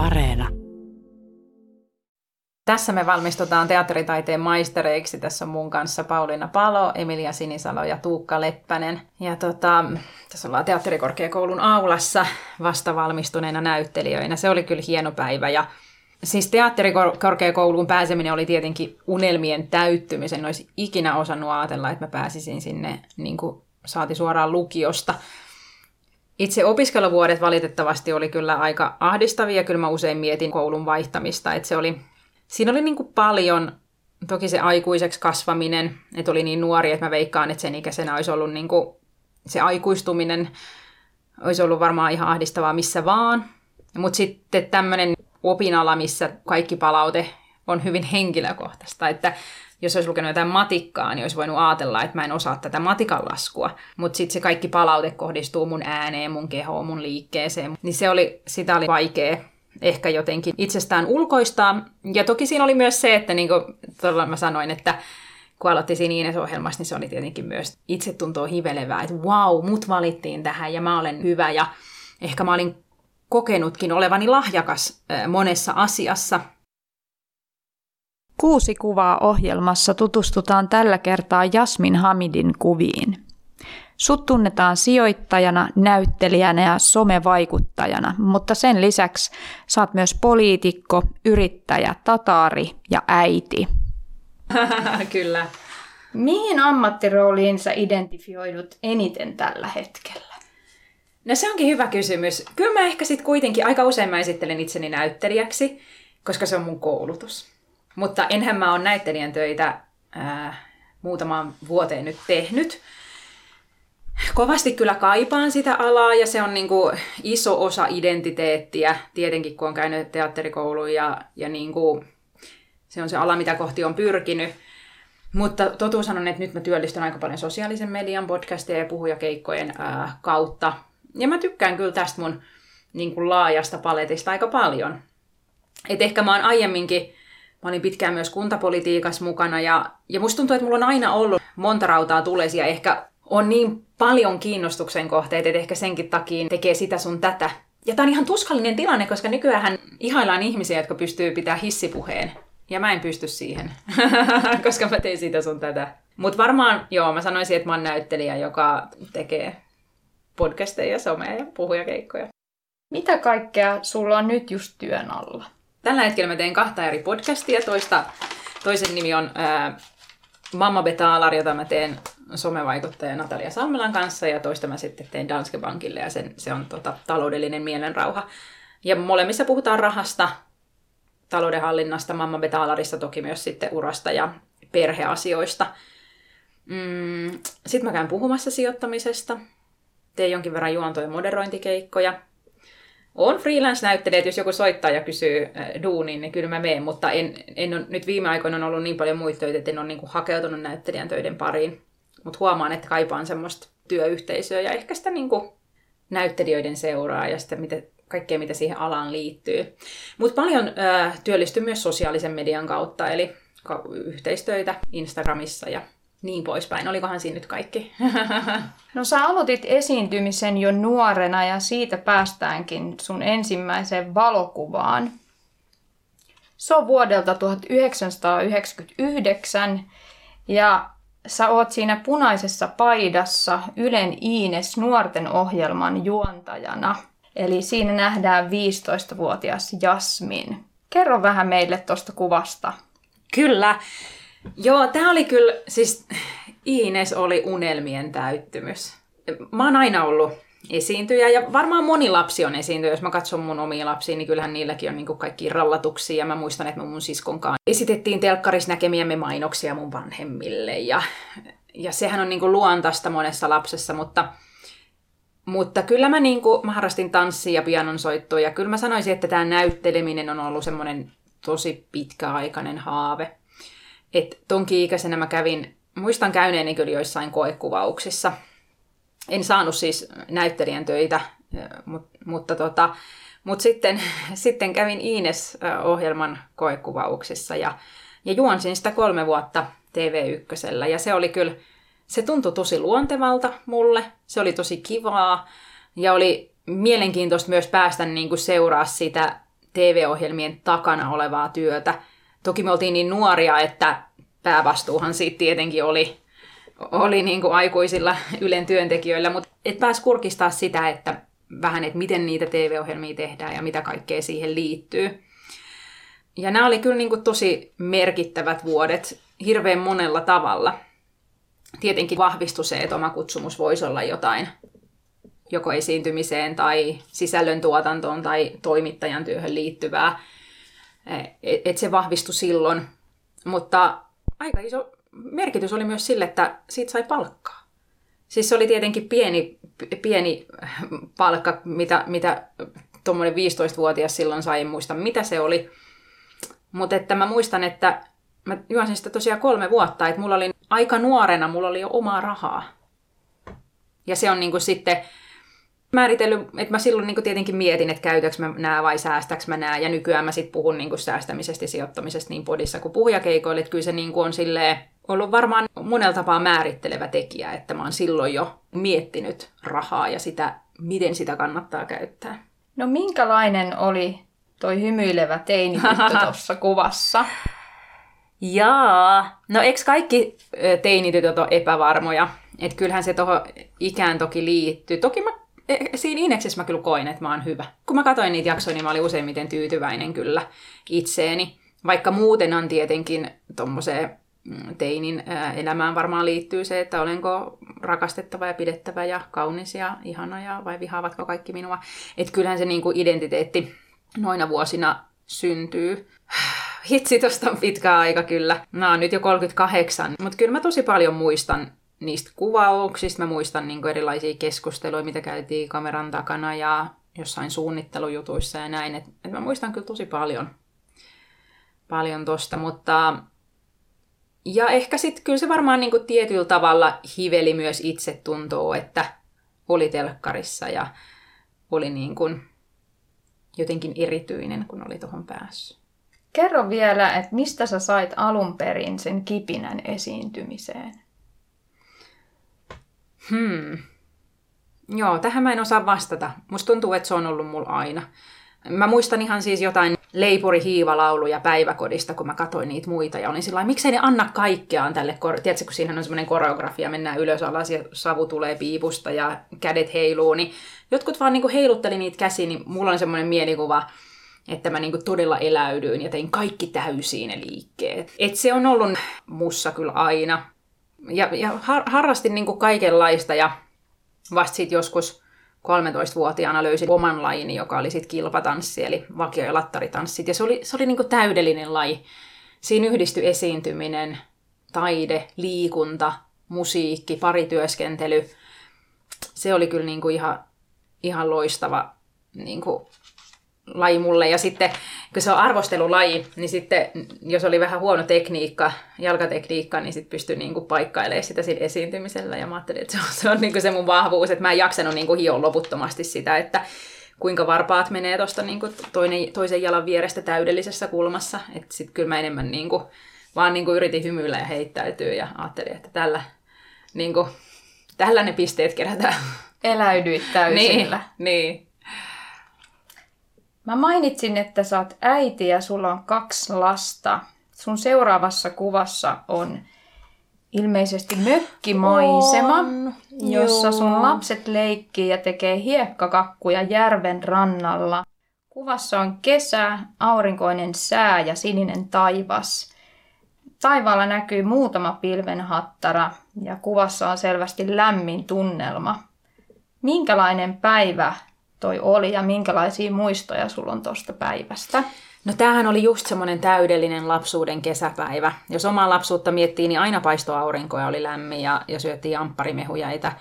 Areena. Tässä me valmistutaan teatteritaiteen maistereiksi. Tässä on mun kanssa Pauliina Palo, Emilia Sinisalo ja Tuukka Leppänen. Ja tota, tässä ollaan teatterikorkeakoulun aulassa vasta valmistuneena näyttelijöinä. Se oli kyllä hieno päivä ja Siis teatterikorkeakouluun pääseminen oli tietenkin unelmien täyttymisen. En olisi ikinä osannut ajatella, että mä pääsisin sinne, niin kuin saati suoraan lukiosta. Itse opiskeluvuodet valitettavasti oli kyllä aika ahdistavia. Kyllä mä usein mietin koulun vaihtamista. Että se oli, siinä oli niin kuin paljon, toki se aikuiseksi kasvaminen, että oli niin nuori, että mä veikkaan, että sen ikäisenä olisi ollut niin kuin, se aikuistuminen olisi ollut varmaan ihan ahdistavaa missä vaan. Mutta sitten tämmöinen opinala, missä kaikki palaute on hyvin henkilökohtaista, että jos olisi lukenut jotain matikkaa, niin olisi voinut ajatella, että mä en osaa tätä matikan laskua. Mutta sitten se kaikki palaute kohdistuu mun ääneen, mun kehoon, mun liikkeeseen. Niin se oli, sitä oli vaikea ehkä jotenkin itsestään ulkoistaa. Ja toki siinä oli myös se, että niin kuin todella mä sanoin, että kun aloitti siinä Ines-ohjelmassa, niin se oli tietenkin myös itsetuntoa hivelevää, että wow, mut valittiin tähän ja mä olen hyvä ja ehkä mä olin kokenutkin olevani lahjakas monessa asiassa. Kuusi kuvaa ohjelmassa tutustutaan tällä kertaa Jasmin Hamidin kuviin. Sut tunnetaan sijoittajana, näyttelijänä ja somevaikuttajana, mutta sen lisäksi saat myös poliitikko, yrittäjä, tataari ja äiti. Kyllä. Mihin ammattirooliin sä identifioidut eniten tällä hetkellä? No se onkin hyvä kysymys. Kyllä mä ehkä sitten kuitenkin aika usein mä esittelen itseni näyttelijäksi, koska se on mun koulutus. Mutta enhän mä ole näyttelijän töitä ää, muutamaan vuoteen nyt tehnyt. Kovasti kyllä kaipaan sitä alaa ja se on niinku iso osa identiteettiä, tietenkin kun on käynyt teatterikouluun ja, ja niinku, se on se ala, mitä kohti on pyrkinyt. Mutta totuus on, että nyt mä työllistyn aika paljon sosiaalisen median podcastia ja puhujakeikkojen ää, kautta ja mä tykkään kyllä tästä mun niin kuin laajasta paletista aika paljon. Et ehkä mä oon aiemminkin, mä olin pitkään myös kuntapolitiikassa mukana ja, ja musta tuntuu, että mulla on aina ollut monta rautaa tulesia. Ehkä on niin paljon kiinnostuksen kohteita, että ehkä senkin takia tekee sitä sun tätä. Ja tää on ihan tuskallinen tilanne, koska nykyään ihaillaan ihmisiä, jotka pystyy pitää hissipuheen. Ja mä en pysty siihen, koska mä teen sitä sun tätä. Mutta varmaan, joo, mä sanoisin, että mä oon näyttelijä, joka tekee podcasteja, somea ja puhujakeikkoja. Mitä kaikkea sulla on nyt just työn alla? Tällä hetkellä mä teen kahta eri podcastia. Toista, toisen nimi on ää, Mamma Betalar, jota mä teen somevaikuttaja Natalia Salmelan kanssa, ja toista mä sitten teen Danske Bankille, ja sen, se on tota, taloudellinen mielenrauha. Ja molemmissa puhutaan rahasta, taloudenhallinnasta, Mamma Betalarissa toki myös sitten urasta ja perheasioista. Mm, sitten mä käyn puhumassa sijoittamisesta, teen jonkin verran juonto- ja moderointikeikkoja. On freelance-näyttelijä, jos joku soittaa ja kysyy äh, duuniin, niin kyllä mä menen, mutta en, en ole, nyt viime aikoina on ollut niin paljon muita töitä, että en ole niin kuin hakeutunut näyttelijän töiden pariin. Mutta huomaan, että kaipaan semmoista työyhteisöä ja ehkä sitä niin kuin näyttelijöiden seuraa ja sitä mitä, kaikkea, mitä siihen alaan liittyy. Mutta paljon äh, työllistyn myös sosiaalisen median kautta, eli yhteistöitä Instagramissa ja niin poispäin. Olikohan siinä nyt kaikki? no sä aloitit esiintymisen jo nuorena ja siitä päästäänkin sun ensimmäiseen valokuvaan. Se on vuodelta 1999 ja sä oot siinä punaisessa paidassa Ylen Iines nuorten ohjelman juontajana. Eli siinä nähdään 15-vuotias Jasmin. Kerro vähän meille tuosta kuvasta. Kyllä. Joo, tämä oli kyllä, siis Ines oli unelmien täyttymys. Mä oon aina ollut esiintyjä ja varmaan moni lapsi on esiintyjä. Jos mä katson mun omia lapsia, niin kyllähän niilläkin on niin kaikki rallatuksia. Ja mä muistan, että me mun siskonkaan esitettiin telkkarissa näkemiämme mainoksia mun vanhemmille. Ja, ja sehän on niin luontaista monessa lapsessa, mutta, mutta kyllä mä, niin kuin, mä harrastin tanssia ja pianon soittoa. Ja kyllä mä sanoisin, että tämä näytteleminen on ollut semmoinen tosi pitkäaikainen haave. Että tonkin ikäisenä mä kävin, muistan käyneeni kyllä joissain koekuvauksissa. En saanut siis näyttelijän töitä, mutta, mutta tota, mutta sitten, sitten kävin Iines-ohjelman koekuvauksissa ja, ja juonsin sitä kolme vuotta TV1. Ja se oli kyllä, se tuntui tosi luontevalta mulle, se oli tosi kivaa ja oli mielenkiintoista myös päästä niin kuin seuraa sitä TV-ohjelmien takana olevaa työtä. Toki me oltiin niin nuoria, että päävastuuhan siitä tietenkin oli, oli niin kuin aikuisilla Ylen työntekijöillä, mutta et pääs kurkistaa sitä, että vähän, että miten niitä TV-ohjelmia tehdään ja mitä kaikkea siihen liittyy. Ja nämä oli kyllä niin kuin tosi merkittävät vuodet hirveän monella tavalla. Tietenkin vahvistui se, että oma kutsumus voisi olla jotain joko esiintymiseen tai sisällön tuotantoon tai toimittajan työhön liittyvää. Että et se vahvistui silloin. Mutta aika iso merkitys oli myös sille, että siitä sai palkkaa. Siis se oli tietenkin pieni, pieni palkka, mitä, mitä tuommoinen 15-vuotias silloin sai, muista mitä se oli. Mutta että mä muistan, että mä juosin sitä tosiaan kolme vuotta, että mulla oli aika nuorena, mulla oli jo omaa rahaa. Ja se on niinku sitten määritellyt, että mä silloin niinku tietenkin mietin, että käytäks mä nää vai säästäks mä nää. Ja nykyään mä sitten puhun niinku säästämisestä ja sijoittamisesta niin podissa kuin puhujakeikoille, että kyllä se niinku on silleen, ollut varmaan monella tapaa määrittelevä tekijä, että mä oon silloin jo miettinyt rahaa ja sitä, miten sitä kannattaa käyttää. No minkälainen oli toi hymyilevä teini tuossa kuvassa? Jaa, no eikö kaikki teinitytöt ole epävarmoja? Että kyllähän se tuohon ikään toki liittyy. Toki mä, siinä Ineksessä mä kyllä koin, että mä oon hyvä. Kun mä katsoin niitä jaksoja, niin mä olin useimmiten tyytyväinen kyllä itseeni. Vaikka muuten on tietenkin tuommoiseen mm, teinin elämään varmaan liittyy se, että olenko rakastettava ja pidettävä ja kaunis ja ihana ja vai vihaavatko kaikki minua. Että kyllähän se niin kuin identiteetti noina vuosina syntyy. Hitsi, tosta on pitkä aika kyllä. Mä oon nyt jo 38, mutta kyllä mä tosi paljon muistan niistä kuvauksista. Mä muistan niin erilaisia keskusteluja, mitä käytiin kameran takana ja jossain suunnittelujutuissa ja näin. Et, et mä muistan kyllä tosi paljon, paljon tosta, mutta ja ehkä sitten kyllä se varmaan niin tietyllä tavalla hiveli myös itse tuntuu, että oli telkkarissa ja oli niin kuin jotenkin erityinen, kun oli tuohon päässyt. Kerro vielä, että mistä sä sait alun perin sen kipinän esiintymiseen? Hmm. Joo, tähän mä en osaa vastata. Musta tuntuu, että se on ollut mulla aina. Mä muistan ihan siis jotain leipuri-hiivalauluja päiväkodista, kun mä katsoin niitä muita. Ja olin sillä miksei ne anna kaikkeaan tälle, tiedätkö, kun siinä on semmoinen koreografia, mennään ylös alas ja savu tulee piipusta ja kädet heiluu, niin jotkut vaan niinku heilutteli niitä käsiä, niin mulla on semmoinen mielikuva, että mä niinku todella eläydyin ja tein kaikki täysiin ne liikkeet. Et se on ollut mussa kyllä aina. Ja, ja har, harrastin niinku kaikenlaista ja vasta sitten joskus 13-vuotiaana löysin oman lajini, joka oli sitten kilpatanssi, eli vakio- ja lattaritanssit. Ja se oli, se oli niinku täydellinen laji. Siinä yhdistyi esiintyminen, taide, liikunta, musiikki, parityöskentely. Se oli kyllä niinku ihan, ihan loistava niinku laji mulle. Ja sitten, kun se on arvostelulaji, niin sitten jos oli vähän huono tekniikka, jalkatekniikka, niin sitten pystyi niinku paikkailemaan sitä siinä esiintymisellä. Ja mä ajattelin, että se on, se, on niinku se mun vahvuus, että mä en jaksanut niinku hioa loputtomasti sitä, että kuinka varpaat menee tuosta niinku toinen, toisen jalan vierestä täydellisessä kulmassa. Että sitten kyllä mä enemmän niinku, vaan niinku yritin hymyillä ja heittäytyä ja ajattelin, että tällä, niinku, tällä ne pisteet kerätään. Eläydyit täysillä. niin, niin. Mä mainitsin, että sä oot äiti ja sulla on kaksi lasta. Sun seuraavassa kuvassa on ilmeisesti mökkimaisema, on, jossa joo. sun lapset leikkii ja tekee hiekkakakkuja järven rannalla. Kuvassa on kesä, aurinkoinen sää ja sininen taivas. Taivaalla näkyy muutama pilvenhattara ja kuvassa on selvästi lämmin tunnelma. Minkälainen päivä toi oli ja minkälaisia muistoja sulla on tuosta päivästä? No tämähän oli just semmoinen täydellinen lapsuuden kesäpäivä. Jos omaa lapsuutta miettii, niin aina paistoi aurinko ja oli lämmin ja, ja syöttiin ampparimehujaita.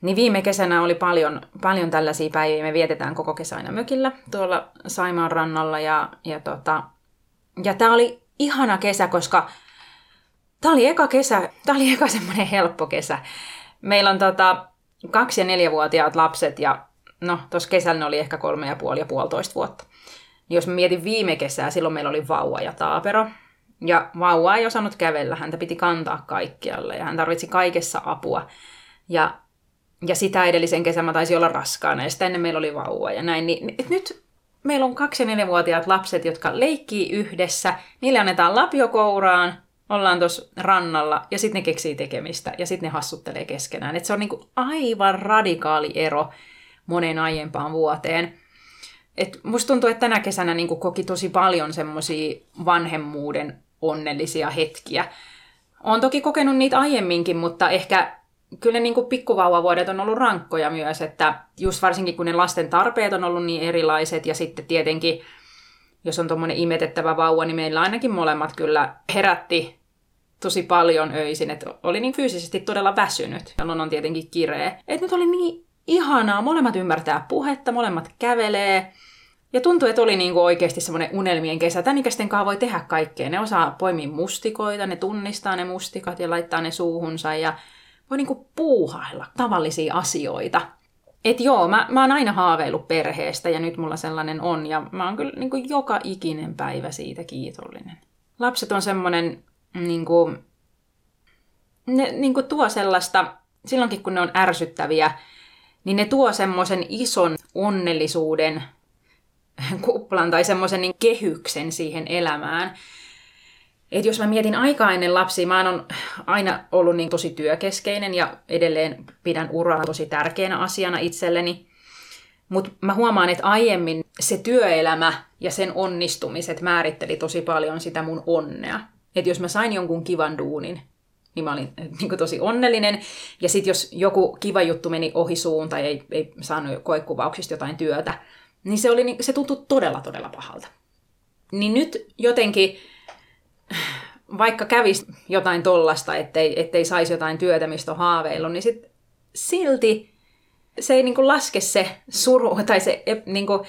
Niin viime kesänä oli paljon, paljon tällaisia päiviä. Me vietetään koko kesä aina mökillä tuolla Saimaan rannalla. Ja, ja, tota, ja tämä oli ihana kesä, koska tämä oli eka kesä, tämä oli eka semmoinen helppo kesä. Meillä on tota, kaksi- ja neljävuotiaat lapset ja no tuossa kesällä oli ehkä kolme ja puoli ja puolitoista vuotta. Niin jos mä mietin viime kesää, silloin meillä oli vauva ja taapero. Ja vauva ei osannut kävellä, häntä piti kantaa kaikkialle ja hän tarvitsi kaikessa apua. Ja, ja sitä edellisen kesän mä taisin olla raskaana ja sitä ennen meillä oli vauva ja näin. Niin, et nyt meillä on kaksi- ja neljävuotiaat lapset, jotka leikkii yhdessä, niille annetaan lapio kouraan, ollaan tuossa rannalla ja sitten ne keksii tekemistä ja sitten ne hassuttelee keskenään. Et se on niinku aivan radikaali ero moneen aiempaan vuoteen. Et musta tuntuu, että tänä kesänä niinku koki tosi paljon semmoisia vanhemmuuden onnellisia hetkiä. Olen toki kokenut niitä aiemminkin, mutta ehkä kyllä niin pikkuvauvavuodet on ollut rankkoja myös, että just varsinkin kun ne lasten tarpeet on ollut niin erilaiset ja sitten tietenkin, jos on tuommoinen imetettävä vauva, niin meillä ainakin molemmat kyllä herätti tosi paljon öisin, että oli niin fyysisesti todella väsynyt, jolloin on tietenkin kireä. Että nyt oli niin ihanaa, molemmat ymmärtää puhetta, molemmat kävelee, ja tuntui, että oli niinku oikeasti semmoinen unelmien kesä. Tän ikäisten kanssa voi tehdä kaikkea. Ne osaa poimia mustikoita, ne tunnistaa ne mustikat ja laittaa ne suuhunsa ja voi niinku puuhailla tavallisia asioita. Et joo, mä, mä oon aina haaveillut perheestä ja nyt mulla sellainen on ja mä oon kyllä niinku joka ikinen päivä siitä kiitollinen. Lapset on semmoinen, niinku, ne niinku tuo sellaista, silloinkin kun ne on ärsyttäviä, niin ne tuo semmoisen ison onnellisuuden kuplan tai semmoisen niin kehyksen siihen elämään. Et jos mä mietin aikaa ennen lapsia, mä oon aina ollut niin tosi työkeskeinen ja edelleen pidän uraa tosi tärkeänä asiana itselleni. Mutta mä huomaan, että aiemmin se työelämä ja sen onnistumiset määritteli tosi paljon sitä mun onnea. Että jos mä sain jonkun kivan duunin, niin mä olin niin tosi onnellinen. Ja sitten jos joku kiva juttu meni ohi suun tai ei, ei saanut koekuvauksista jotain työtä, niin se, oli, se tuntui todella, todella pahalta. Niin nyt jotenkin, vaikka kävisi jotain tollasta, ettei, ettei saisi jotain työtä, mistä on haaveillut, niin sit silti se ei niin kuin laske se suru tai se niin, kuin,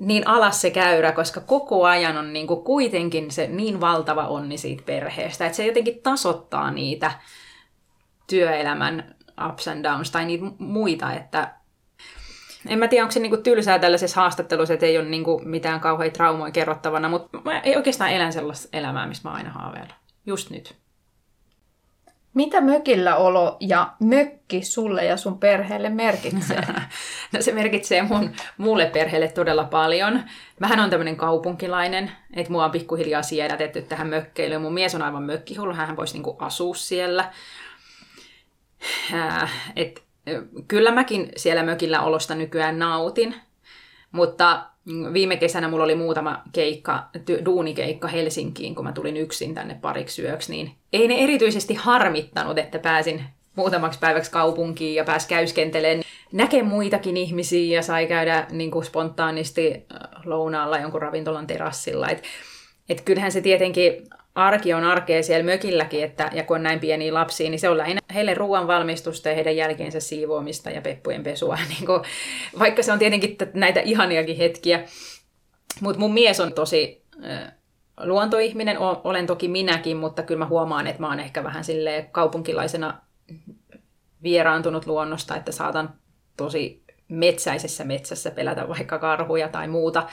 niin alas se käyrä, koska koko ajan on niin kuin kuitenkin se niin valtava onni siitä perheestä, että se jotenkin tasottaa niitä työelämän ups and downs tai niitä muita, että en mä tiedä, onko se niinku tylsää tällaisessa haastattelussa, että ei ole niinku mitään kauheita traumoja kerrottavana, mutta mä ei oikeastaan elän sellaista elämää, missä mä aina haaveilla. Just nyt. Mitä mökillä olo ja mökki sulle ja sun perheelle merkitsee? no se merkitsee mun muulle perheelle todella paljon. Mähän on tämmöinen kaupunkilainen, että mua on pikkuhiljaa siedätetty tähän mökkeilyyn. Mun mies on aivan mökkihullu, hän voisi niinku asua siellä. Äh, et kyllä mäkin siellä mökillä olosta nykyään nautin, mutta viime kesänä mulla oli muutama keikka, duunikeikka Helsinkiin, kun mä tulin yksin tänne pariksi yöksi, niin ei ne erityisesti harmittanut, että pääsin muutamaksi päiväksi kaupunkiin ja pääsi käyskentelemään. Näke muitakin ihmisiä ja sai käydä niin kuin spontaanisti lounaalla jonkun ravintolan terassilla. Et, et kyllähän se tietenkin arki on arkea siellä mökilläkin, että, ja kun on näin pieniä lapsia, niin se on lähinnä heille ruoan valmistusta ja heidän jälkeensä siivoamista ja peppujen pesua. Niin kuin, vaikka se on tietenkin näitä ihaniakin hetkiä. Mutta mun mies on tosi äh, luontoihminen, olen toki minäkin, mutta kyllä mä huomaan, että mä oon ehkä vähän sille kaupunkilaisena vieraantunut luonnosta, että saatan tosi metsäisessä metsässä pelätä vaikka karhuja tai muuta,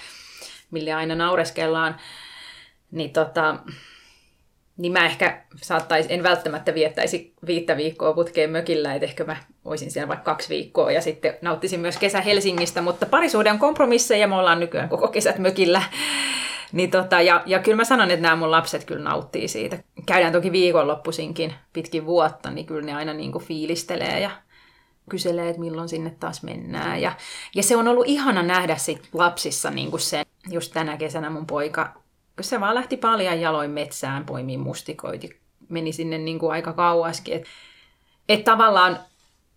mille aina naureskellaan. Niin tota, niin mä ehkä saattaisi, en välttämättä viettäisi viittä viikkoa putkeen mökillä, että ehkä mä olisin siellä vaikka kaksi viikkoa ja sitten nauttisin myös kesä Helsingistä, mutta parisuuden on kompromisseja, me ollaan nykyään koko kesät mökillä. Niin tota, ja, ja kyllä mä sanon, että nämä mun lapset kyllä nauttii siitä. Käydään toki viikonloppuisinkin pitkin vuotta, niin kyllä ne aina niin kuin fiilistelee ja kyselee, että milloin sinne taas mennään. Ja, ja se on ollut ihana nähdä sit lapsissa niin kuin se, just tänä kesänä mun poika se vaan lähti paljon jaloin metsään poimiin mustikoita. Meni sinne niin kuin aika kauaskin. Että et tavallaan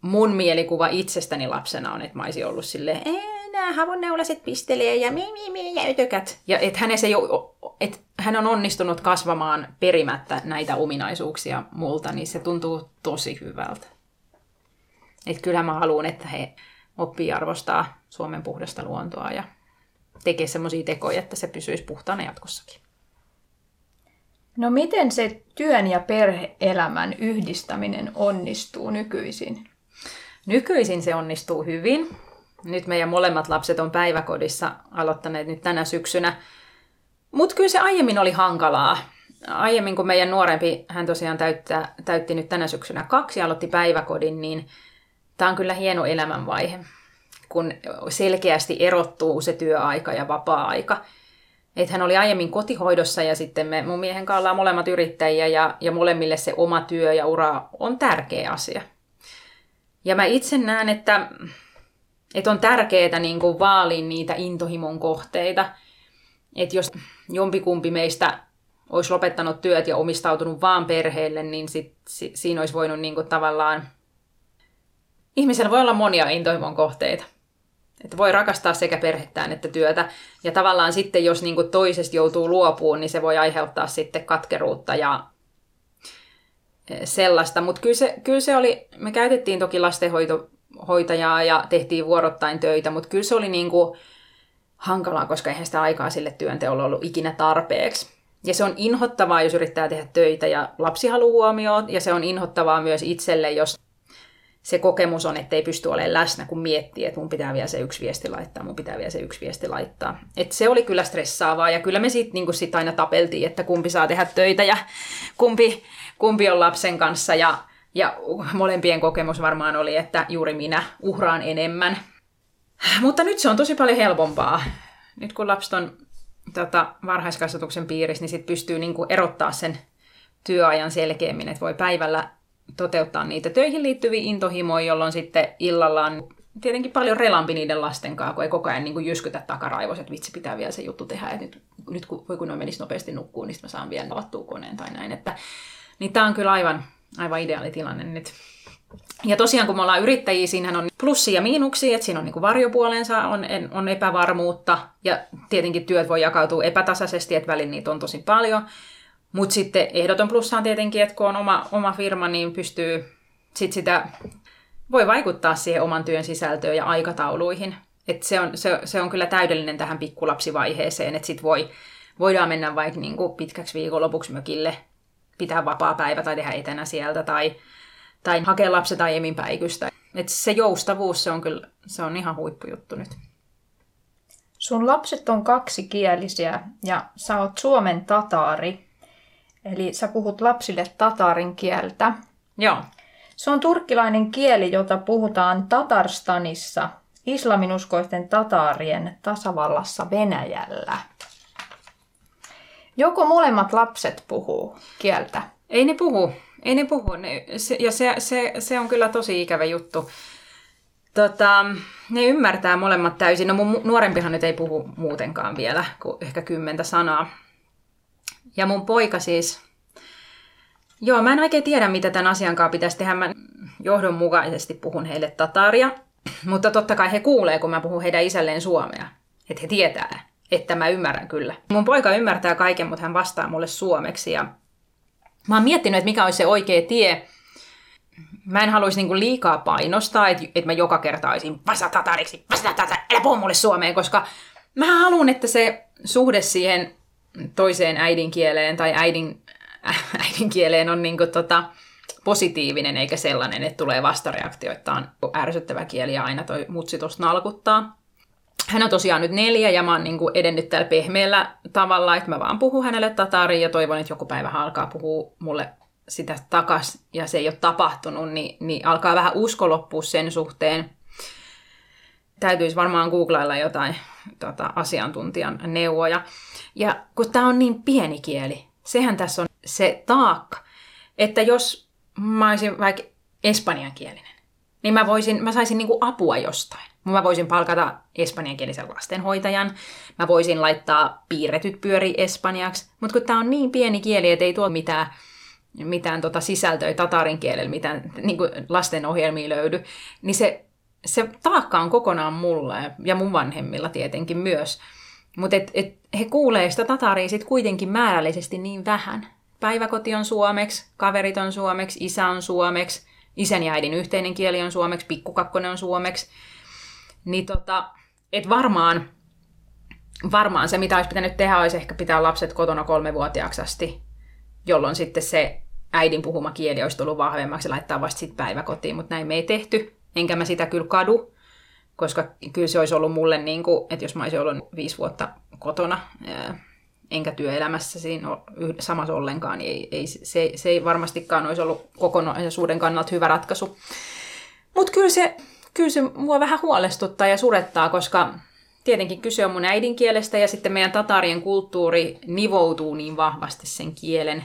mun mielikuva itsestäni lapsena on, että mä olisin ollut silleen, nämä havunneulaset pistelee ja mi, mi, mi ja ytökät. Ja että hänessä ei ole, että hän on onnistunut kasvamaan perimättä näitä ominaisuuksia multa, niin se tuntuu tosi hyvältä. Että kyllä mä haluan, että he oppii arvostaa Suomen puhdasta luontoa ja tekee semmoisia tekoja, että se pysyisi puhtaana jatkossakin. No miten se työn ja perheelämän yhdistäminen onnistuu nykyisin? Nykyisin se onnistuu hyvin. Nyt meidän molemmat lapset on päiväkodissa aloittaneet nyt tänä syksynä. Mutta kyllä se aiemmin oli hankalaa. Aiemmin kun meidän nuorempi, hän tosiaan täyttää, täytti nyt tänä syksynä kaksi ja aloitti päiväkodin, niin tämä on kyllä hieno elämänvaihe kun selkeästi erottuu se työaika ja vapaa-aika. Että hän oli aiemmin kotihoidossa ja sitten me mun miehen kanssa ollaan molemmat yrittäjiä ja, ja molemmille se oma työ ja ura on tärkeä asia. Ja mä itse näen, että, että on tärkeää niin vaalia niitä intohimon kohteita. Että jos jompikumpi meistä olisi lopettanut työt ja omistautunut vaan perheelle, niin sit, si, siinä olisi voinut niin tavallaan... Ihmisellä voi olla monia intohimon kohteita. Että voi rakastaa sekä perhettään että työtä. Ja tavallaan sitten, jos niin toisesta joutuu luopuun, niin se voi aiheuttaa sitten katkeruutta ja e, sellaista. Mutta kyllä se, kyllä se oli, me käytettiin toki lastenhoitajaa ja tehtiin vuorottain töitä, mutta kyllä se oli niin kuin hankalaa, koska eihän sitä aikaa sille työnteolle ollut ikinä tarpeeksi. Ja se on inhottavaa, jos yrittää tehdä töitä ja lapsi haluaa huomioon, ja se on inhottavaa myös itselle, jos se kokemus on, että ei pysty olemaan läsnä, kun miettii, että mun pitää vielä se yksi viesti laittaa, mun pitää vielä se yksi viesti laittaa. Et se oli kyllä stressaavaa, ja kyllä me sitten niin sit aina tapeltiin, että kumpi saa tehdä töitä ja kumpi, kumpi on lapsen kanssa, ja, ja molempien kokemus varmaan oli, että juuri minä uhraan enemmän. Mutta nyt se on tosi paljon helpompaa. Nyt kun lapset on tota, varhaiskasvatuksen piirissä, niin sit pystyy niinku erottaa sen työajan selkeämmin, että voi päivällä toteuttaa niitä töihin liittyviä intohimoja, jolloin sitten illalla on tietenkin paljon relampi niiden lasten kanssa, kun ei koko ajan niin kuin jyskytä takaraivos, että vitsi pitää vielä se juttu tehdä, että nyt, nyt kun, voi kun ne menisi nopeasti nukkuun, niin mä saan vielä avattua koneen tai näin. Että, niin tämä on kyllä aivan, aivan ideaali tilanne nyt. Ja tosiaan kun me ollaan yrittäjiä, siinähän on plussia ja miinuksia, että siinä on niin varjopuolensa, on, on epävarmuutta ja tietenkin työt voi jakautua epätasaisesti, että välin niitä on tosi paljon. Mutta sitten ehdoton plussa on tietenkin, että kun on oma, oma firma, niin pystyy sit sitä, voi vaikuttaa siihen oman työn sisältöön ja aikatauluihin. Et se, on, se, se on kyllä täydellinen tähän pikkulapsivaiheeseen, että sitten voi, voidaan mennä vaikka niinku pitkäksi viikonlopuksi mökille, pitää vapaa päivä tai tehdä etänä sieltä tai, tai hakea lapset aiemmin päikystä. Et se joustavuus, se on kyllä se on ihan huippujuttu nyt. Sun lapset on kaksikielisiä ja sä oot Suomen tataari. Eli sä puhut lapsille tatarin kieltä. Joo. Se on turkkilainen kieli, jota puhutaan Tatarstanissa, islaminuskoisten tataarien tasavallassa Venäjällä. Joko molemmat lapset puhuu kieltä? Ei ne puhu. Ei ne puhu. Ne, se, ja se, se, se on kyllä tosi ikävä juttu. Tota, ne ymmärtää molemmat täysin. No mun nuorempihan nyt ei puhu muutenkaan vielä kuin ehkä kymmentä sanaa. Ja mun poika siis, joo mä en oikein tiedä mitä tämän asian kanssa pitäisi tehdä. Mä johdonmukaisesti puhun heille tataria, mutta totta kai he kuulee, kun mä puhun heidän isälleen suomea. Että he tietää, että mä ymmärrän kyllä. Mun poika ymmärtää kaiken, mutta hän vastaa mulle suomeksi. Ja mä oon miettinyt, että mikä olisi se oikea tie. Mä en haluaisi niinku liikaa painostaa, että, että mä joka kerta olisin vasta tatariksi, vasta tatariksi, älä puhu mulle suomeen, koska mä haluan, että se suhde siihen toiseen äidinkieleen tai äidin, äidinkieleen on niin kuin tota, positiivinen eikä sellainen, että tulee vastareaktio, että on ärsyttävä kieli ja aina toi mutsi tuosta nalkuttaa. Hän on tosiaan nyt neljä ja mä oon niin kuin edennyt tällä pehmeällä tavalla, että mä vaan puhun hänelle tatariin ja toivon, että joku päivä hän alkaa puhua mulle sitä takas ja se ei ole tapahtunut, niin, niin alkaa vähän usko loppua sen suhteen. Täytyisi varmaan googlailla jotain tota, asiantuntijan neuvoja. Ja kun tämä on niin pieni kieli, sehän tässä on se taakka, että jos mä olisin vaikka espanjankielinen, niin mä, voisin, mä saisin niinku apua jostain. Mä voisin palkata espanjankielisen lastenhoitajan, mä voisin laittaa piirretyt pyöri espanjaksi, mutta kun tämä on niin pieni kieli, että ei tuo mitään, mitään tota sisältöä tatarin kielellä, mitään niin lastenohjelmia löydy, niin se, se taakka on kokonaan mulle ja mun vanhemmilla tietenkin myös. Mutta et, et he kuulee sitä tataria sitten kuitenkin määrällisesti niin vähän. Päiväkoti on suomeksi, kaverit on suomeksi, isä on suomeksi, isän ja äidin yhteinen kieli on suomeksi, pikkukakkonen on suomeksi. Niin tota, et varmaan, varmaan se, mitä olisi pitänyt tehdä, olisi ehkä pitää lapset kotona kolmevuotiaaksi asti, jolloin sitten se äidin puhuma kieli olisi tullut vahvemmaksi ja laittaa vasta sitten päiväkotiin, mutta näin me ei tehty. Enkä mä sitä kyllä kadu, koska kyllä se olisi ollut mulle, niin kuin, että jos mä olisin ollut viisi vuotta kotona, enkä työelämässä siinä samassa ollenkaan, niin ei, ei, se, se ei varmastikaan olisi ollut kokonaisuuden kannalta hyvä ratkaisu. Mutta kyllä se, kyllä se mua vähän huolestuttaa ja surettaa, koska tietenkin kyse on mun äidinkielestä ja sitten meidän tatarien kulttuuri nivoutuu niin vahvasti sen kielen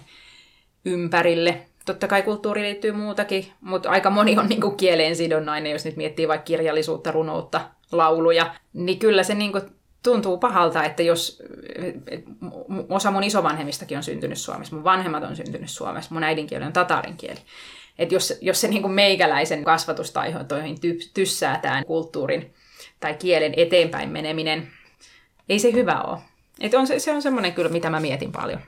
ympärille. Totta kai kulttuuri liittyy muutakin, mutta aika moni on niinku kieleen sidonnainen, jos nyt miettii vaikka kirjallisuutta, runoutta, lauluja. Niin kyllä se niinku tuntuu pahalta, että jos osa mun isovanhemmistakin on syntynyt Suomessa, mun vanhemmat on syntynyt Suomessa, mun äidinkieli on tatarin kieli. Että jos, jos se niin meikäläisen kasvatustaihoitoihin ty, tyssää tämän kulttuurin tai kielen eteenpäin meneminen, ei se hyvä ole. Et on, se, se on semmoinen kyllä, mitä mä mietin paljon.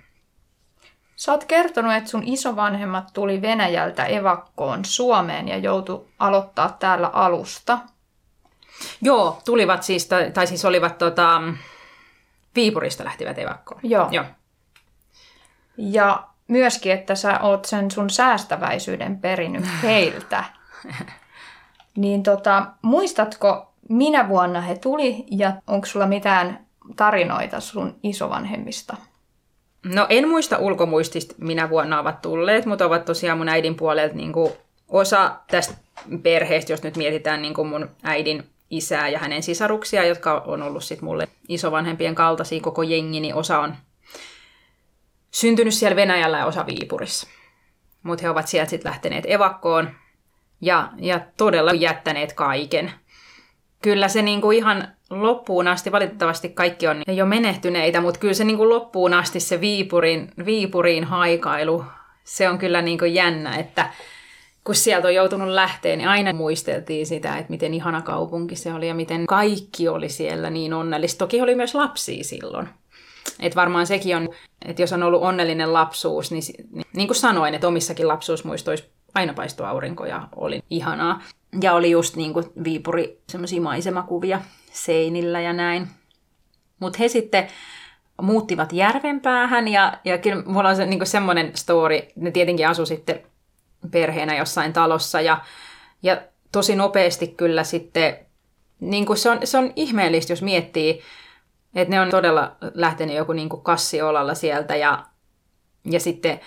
Sä oot kertonut, että sun isovanhemmat tuli Venäjältä evakkoon Suomeen ja joutu aloittaa täällä alusta. Joo, tulivat siis, tai siis olivat tota, Viipurista lähtivät evakkoon. Joo. Joo. Ja myöskin, että sä oot sen sun säästäväisyyden perinyt heiltä. niin tota, muistatko, minä vuonna he tuli ja onko sulla mitään tarinoita sun isovanhemmista? No en muista ulkomuistista, minä vuonna ovat tulleet, mutta ovat tosiaan mun äidin puolelta niin kuin osa tästä perheestä, jos nyt mietitään niin kuin mun äidin isää ja hänen sisaruksia, jotka on ollut sit mulle isovanhempien kaltaisia koko jengi, niin osa on syntynyt siellä Venäjällä ja osa Viipurissa. Mutta he ovat sieltä sitten lähteneet evakkoon ja, ja todella jättäneet kaiken. Kyllä se niinku ihan loppuun asti, valitettavasti kaikki on jo menehtyneitä, mutta kyllä se niinku loppuun asti se Viipurin, Viipuriin haikailu, se on kyllä niinku jännä, että kun sieltä on joutunut lähteä, niin aina muisteltiin sitä, että miten ihana kaupunki se oli ja miten kaikki oli siellä niin onnellista. Toki oli myös lapsia silloin. Et varmaan sekin on, että jos on ollut onnellinen lapsuus, niin, niin, niin kuin sanoin, että omissakin lapsuusmuistoissa aina paistoi aurinko ja oli ihanaa. Ja oli just niin kuin Viipuri, semmoisia maisemakuvia seinillä ja näin. Mutta he sitten muuttivat järvenpäähän ja, ja kyllä mulla on se, niin semmoinen story, ne tietenkin asu sitten perheenä jossain talossa ja, ja tosi nopeasti kyllä sitten, niin kuin se, on, se on ihmeellistä, jos miettii, että ne on todella lähtenyt joku niin kuin kassiolalla sieltä ja, ja sitten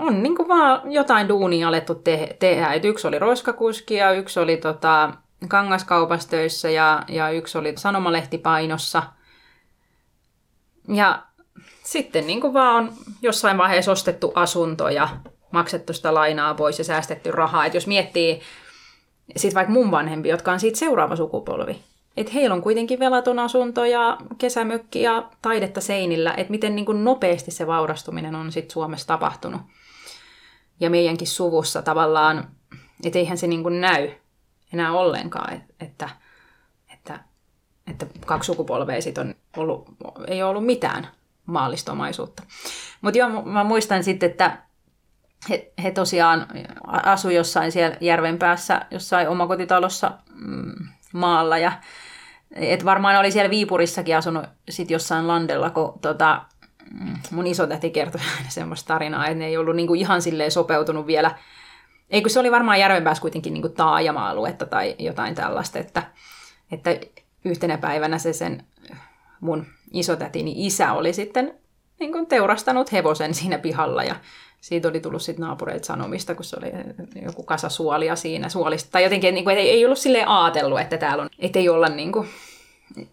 on niin kuin vaan jotain duunia alettu te- tehdä. Et yksi oli roiskakuski ja yksi oli tota, kangaskaupastöissä ja, ja yksi oli sanomalehtipainossa. Ja sitten niin kuin vaan on jossain vaiheessa ostettu asunto ja maksettu sitä lainaa pois ja säästetty rahaa. Et jos miettii sitten vaikka mun vanhempi, jotka on siitä seuraava sukupolvi, että heillä on kuitenkin velaton asunto ja kesämökki ja taidetta seinillä, että miten niin kuin nopeasti se vaurastuminen on sitten Suomessa tapahtunut. Ja meidänkin suvussa tavallaan, että eihän se niin kuin näy enää ollenkaan, että, että, että kaksi sukupolvea sitten on ollut, ei ole ollut mitään maallistomaisuutta. Mutta joo, mä muistan sitten, että he, he tosiaan asu jossain siellä järven päässä, jossain omakotitalossa mm, maalla ja et varmaan oli siellä Viipurissakin asunut sit jossain landella, kun tota, mm, mun isotäti kertoi semmoista tarinaa, että ne ei ollut niinku ihan silleen sopeutunut vielä. Eikö se oli varmaan Järvenpäässä kuitenkin niinku taajama-aluetta tai jotain tällaista, että, että yhtenä päivänä se sen mun isotätini isä oli sitten niin teurastanut hevosen siinä pihalla ja siitä oli tullut sitten naapureilta sanomista, kun se oli joku kasa suolia siinä suolista. Tai jotenkin, niin kuin, ei, ei ollut silleen ajatellut, että täällä on, ettei olla niin kuin,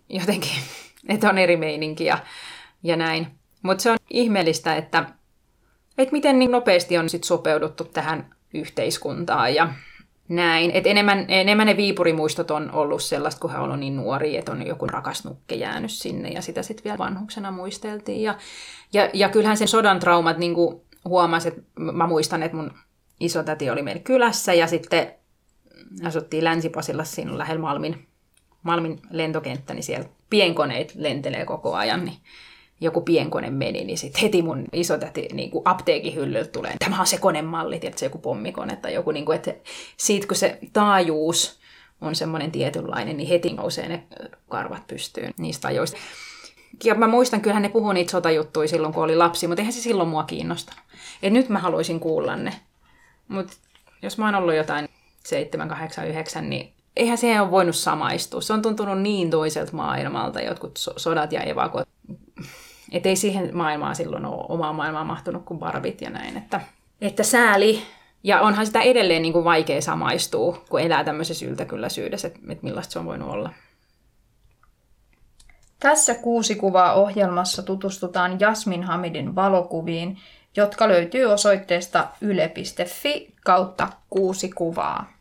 jotenkin, että on eri meininki ja, ja näin. Mutta se on ihmeellistä, että, että miten niin nopeasti on sit sopeuduttu tähän yhteiskuntaan ja näin. Et enemmän, enemmän ne viipurimuistot on ollut sellaista, kun hän on ollut niin nuori, että on joku rakas nukke jäänyt sinne ja sitä sitten vielä vanhuksena muisteltiin. Ja, ja, ja kyllähän sen sodan traumat niin kuin huomasi, että mä muistan, että mun isotäti oli meidän kylässä ja sitten asuttiin Länsipasilla siinä lähellä Malmin, Malmin lentokenttä, niin siellä pienkoneet lentelee koko ajan, niin joku pienkone meni, niin sitten heti mun isotäti niin kuin apteekin hyllyltä tulee, tämä on se konemalli, tiedätkö, joku pommikone tai joku, niin kuin, että siitä kun se taajuus on semmoinen tietynlainen, niin heti nousee ne karvat pystyyn niistä ajoista. Ja mä muistan, kyllähän ne puhui niitä sotajuttuja silloin, kun oli lapsi, mutta eihän se silloin mua kiinnostanut. Et nyt mä haluaisin kuulla ne. Mutta jos mä oon ollut jotain 7, 8, 9, niin eihän siihen ole voinut samaistua. Se on tuntunut niin toiselta maailmalta, jotkut sodat ja evakot. Että ei siihen maailmaan silloin ole omaa maailmaa mahtunut kuin barbit ja näin. Että, että sääli, Ja onhan sitä edelleen niin kuin vaikea samaistua, kun elää tämmöisessä yltäkylläisyydessä, että, että millaista se on voinut olla. Tässä kuusi kuvaa ohjelmassa tutustutaan Jasmin Hamidin valokuviin, jotka löytyy osoitteesta yle.fi kautta kuusi kuvaa.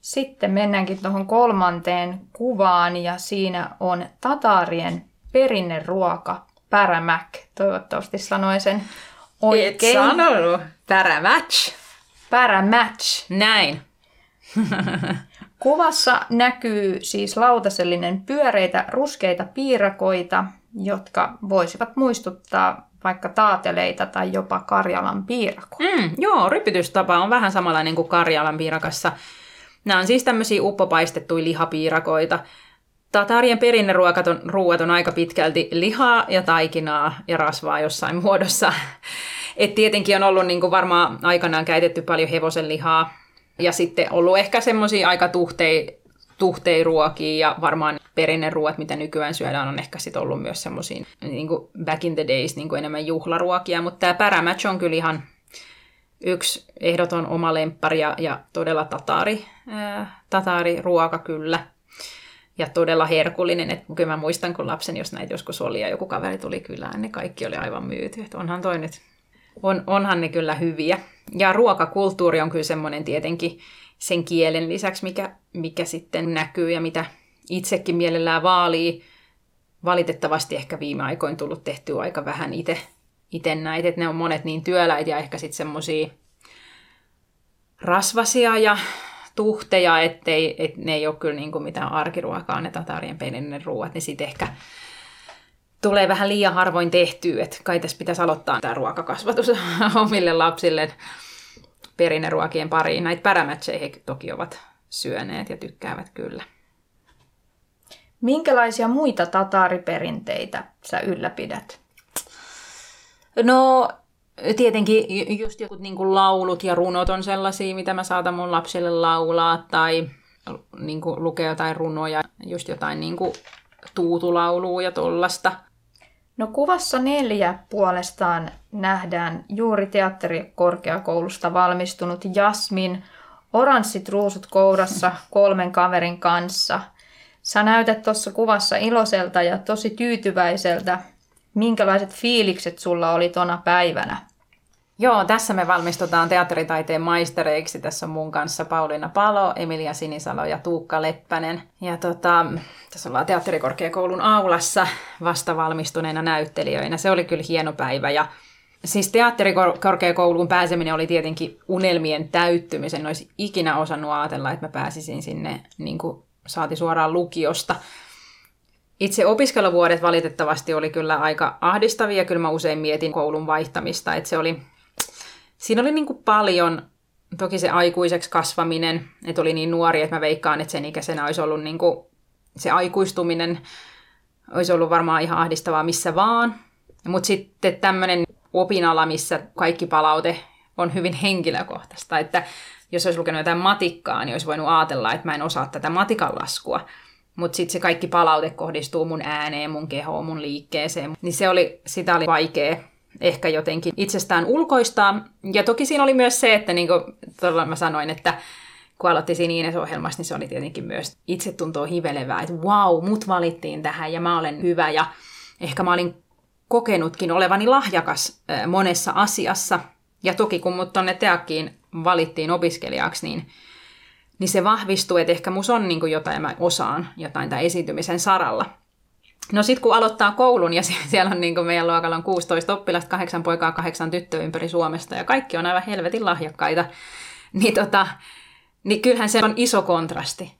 Sitten mennäänkin tuohon kolmanteen kuvaan ja siinä on Tatarien perinneruoka Pärämäk. Toivottavasti sanoin sen oikein. Et sanonut. Pärämatch. Pärämatch. Näin. Kuvassa näkyy siis lautasellinen pyöreitä ruskeita piirakoita, jotka voisivat muistuttaa vaikka taateleita tai jopa Karjalan piirakoita. Mm, joo, rypytystapa on vähän samanlainen kuin Karjalan piirakassa. Nämä on siis tämmöisiä uppopaistettuja lihapiirakoita. Tatarien perinneruokat on, ruuat on aika pitkälti lihaa ja taikinaa ja rasvaa jossain muodossa. Et tietenkin on ollut niin kuin varmaan aikanaan käytetty paljon hevosen lihaa ja sitten ollut ehkä semmoisia aika tuhtei, tuhtei ruokia ja varmaan perinneruoat, mitä nykyään syödään, on ehkä sitten ollut myös semmoisia niin back in the days niin kuin enemmän juhlaruokia. Mutta tämä pärämatch on kyllä ihan yksi ehdoton oma lemppari ja, ja todella tataari, ää, tataari ruoka kyllä. Ja todella herkullinen, että kyllä mä muistan, kun lapsen, jos näitä joskus oli ja joku kaveri tuli kylään, niin kaikki oli aivan myyty. Että onhan toi nyt, on, onhan ne kyllä hyviä. Ja ruokakulttuuri on kyllä semmoinen tietenkin sen kielen lisäksi, mikä, mikä sitten näkyy ja mitä itsekin mielellään vaalii. Valitettavasti ehkä viime aikoina tullut tehtyä aika vähän itse itse näitä, että ne on monet niin työläitä ja ehkä sitten semmoisia rasvasia ja tuhteja, ettei, et ne ei ole kyllä niinku mitään arkiruokaa, ne tatarien perinne ruuat, niin sitten ehkä tulee vähän liian harvoin tehtyä, että kai tässä pitäisi aloittaa tämä ruokakasvatus omille lapsille perinneruokien pariin. Näitä pärämätsejä he toki ovat syöneet ja tykkäävät kyllä. Minkälaisia muita tataariperinteitä sä ylläpidät? No tietenkin just jotkut niin kuin laulut ja runot on sellaisia, mitä mä saatan mun lapsille laulaa tai niin kuin lukea jotain runoja, just jotain niin kuin tuutulaulua ja tollasta. No kuvassa neljä puolestaan nähdään juuri teatterikorkeakoulusta valmistunut Jasmin oranssit ruusut kourassa kolmen kaverin kanssa. Sä näytät tuossa kuvassa iloiselta ja tosi tyytyväiseltä minkälaiset fiilikset sulla oli tuona päivänä? Joo, tässä me valmistutaan teatteritaiteen maistereiksi. Tässä on mun kanssa Pauliina Palo, Emilia Sinisalo ja Tuukka Leppänen. Ja tota, tässä ollaan teatterikorkeakoulun aulassa vastavalmistuneena näyttelijöinä. Se oli kyllä hieno päivä ja Siis teatterikorkeakouluun pääseminen oli tietenkin unelmien täyttymisen. En olisi ikinä osannut ajatella, että mä pääsisin sinne, niin kuin saati suoraan lukiosta. Itse opiskeluvuodet valitettavasti oli kyllä aika ahdistavia. Kyllä mä usein mietin koulun vaihtamista. Että se oli, siinä oli niin kuin paljon, toki se aikuiseksi kasvaminen, että oli niin nuori, että mä veikkaan, että sen ikäisenä olisi ollut niin kuin, se aikuistuminen olisi ollut varmaan ihan ahdistavaa missä vaan. Mutta sitten tämmöinen opinala, missä kaikki palaute on hyvin henkilökohtaista, että jos olisi lukenut jotain matikkaa, niin olisi voinut ajatella, että mä en osaa tätä matikan laskua. Mutta sitten se kaikki palaute kohdistuu mun ääneen, mun kehoon, mun liikkeeseen. Niin se oli, sitä oli vaikea ehkä jotenkin itsestään ulkoistaa. Ja toki siinä oli myös se, että niin kuin mä sanoin, että kun aloitti siinä Ines-ohjelmassa, niin se oli tietenkin myös itse tuntuu hivelevää, että wow, mut valittiin tähän ja mä olen hyvä ja ehkä mä olin kokenutkin olevani lahjakas monessa asiassa. Ja toki kun mut tonne teakkiin valittiin opiskelijaksi, niin niin se vahvistuu, että ehkä mus on niin jotain, mä osaan jotain tämän esiintymisen saralla. No sitten kun aloittaa koulun ja siellä on niin meidän luokalla on 16 oppilasta, kahdeksan poikaa, kahdeksan tyttöä ympäri Suomesta ja kaikki on aivan helvetin lahjakkaita, niin, tota, niin kyllähän se on iso kontrasti.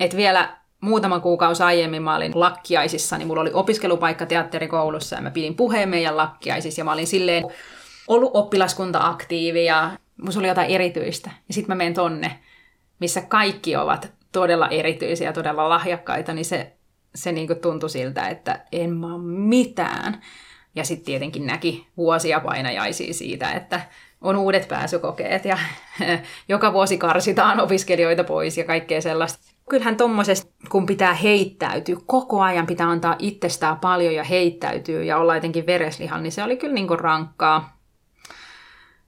Että vielä muutama kuukausi aiemmin mä olin lakkiaisissa, niin mulla oli opiskelupaikka teatterikoulussa ja mä pidin puheen meidän lakkiaisissa ja mä olin silleen ollut oppilaskunta aktiivi ja musta oli jotain erityistä. Ja sitten mä menen tonne missä kaikki ovat todella erityisiä, todella lahjakkaita, niin se, se niin kuin tuntui siltä, että en mä mitään. Ja sitten tietenkin näki vuosia painajaisia siitä, että on uudet pääsykokeet ja joka vuosi karsitaan opiskelijoita pois ja kaikkea sellaista. Kyllähän tuommoisesta, kun pitää heittäytyä, koko ajan pitää antaa itsestään paljon ja heittäytyy ja olla jotenkin vereslihan, niin se oli kyllä niin kuin rankkaa.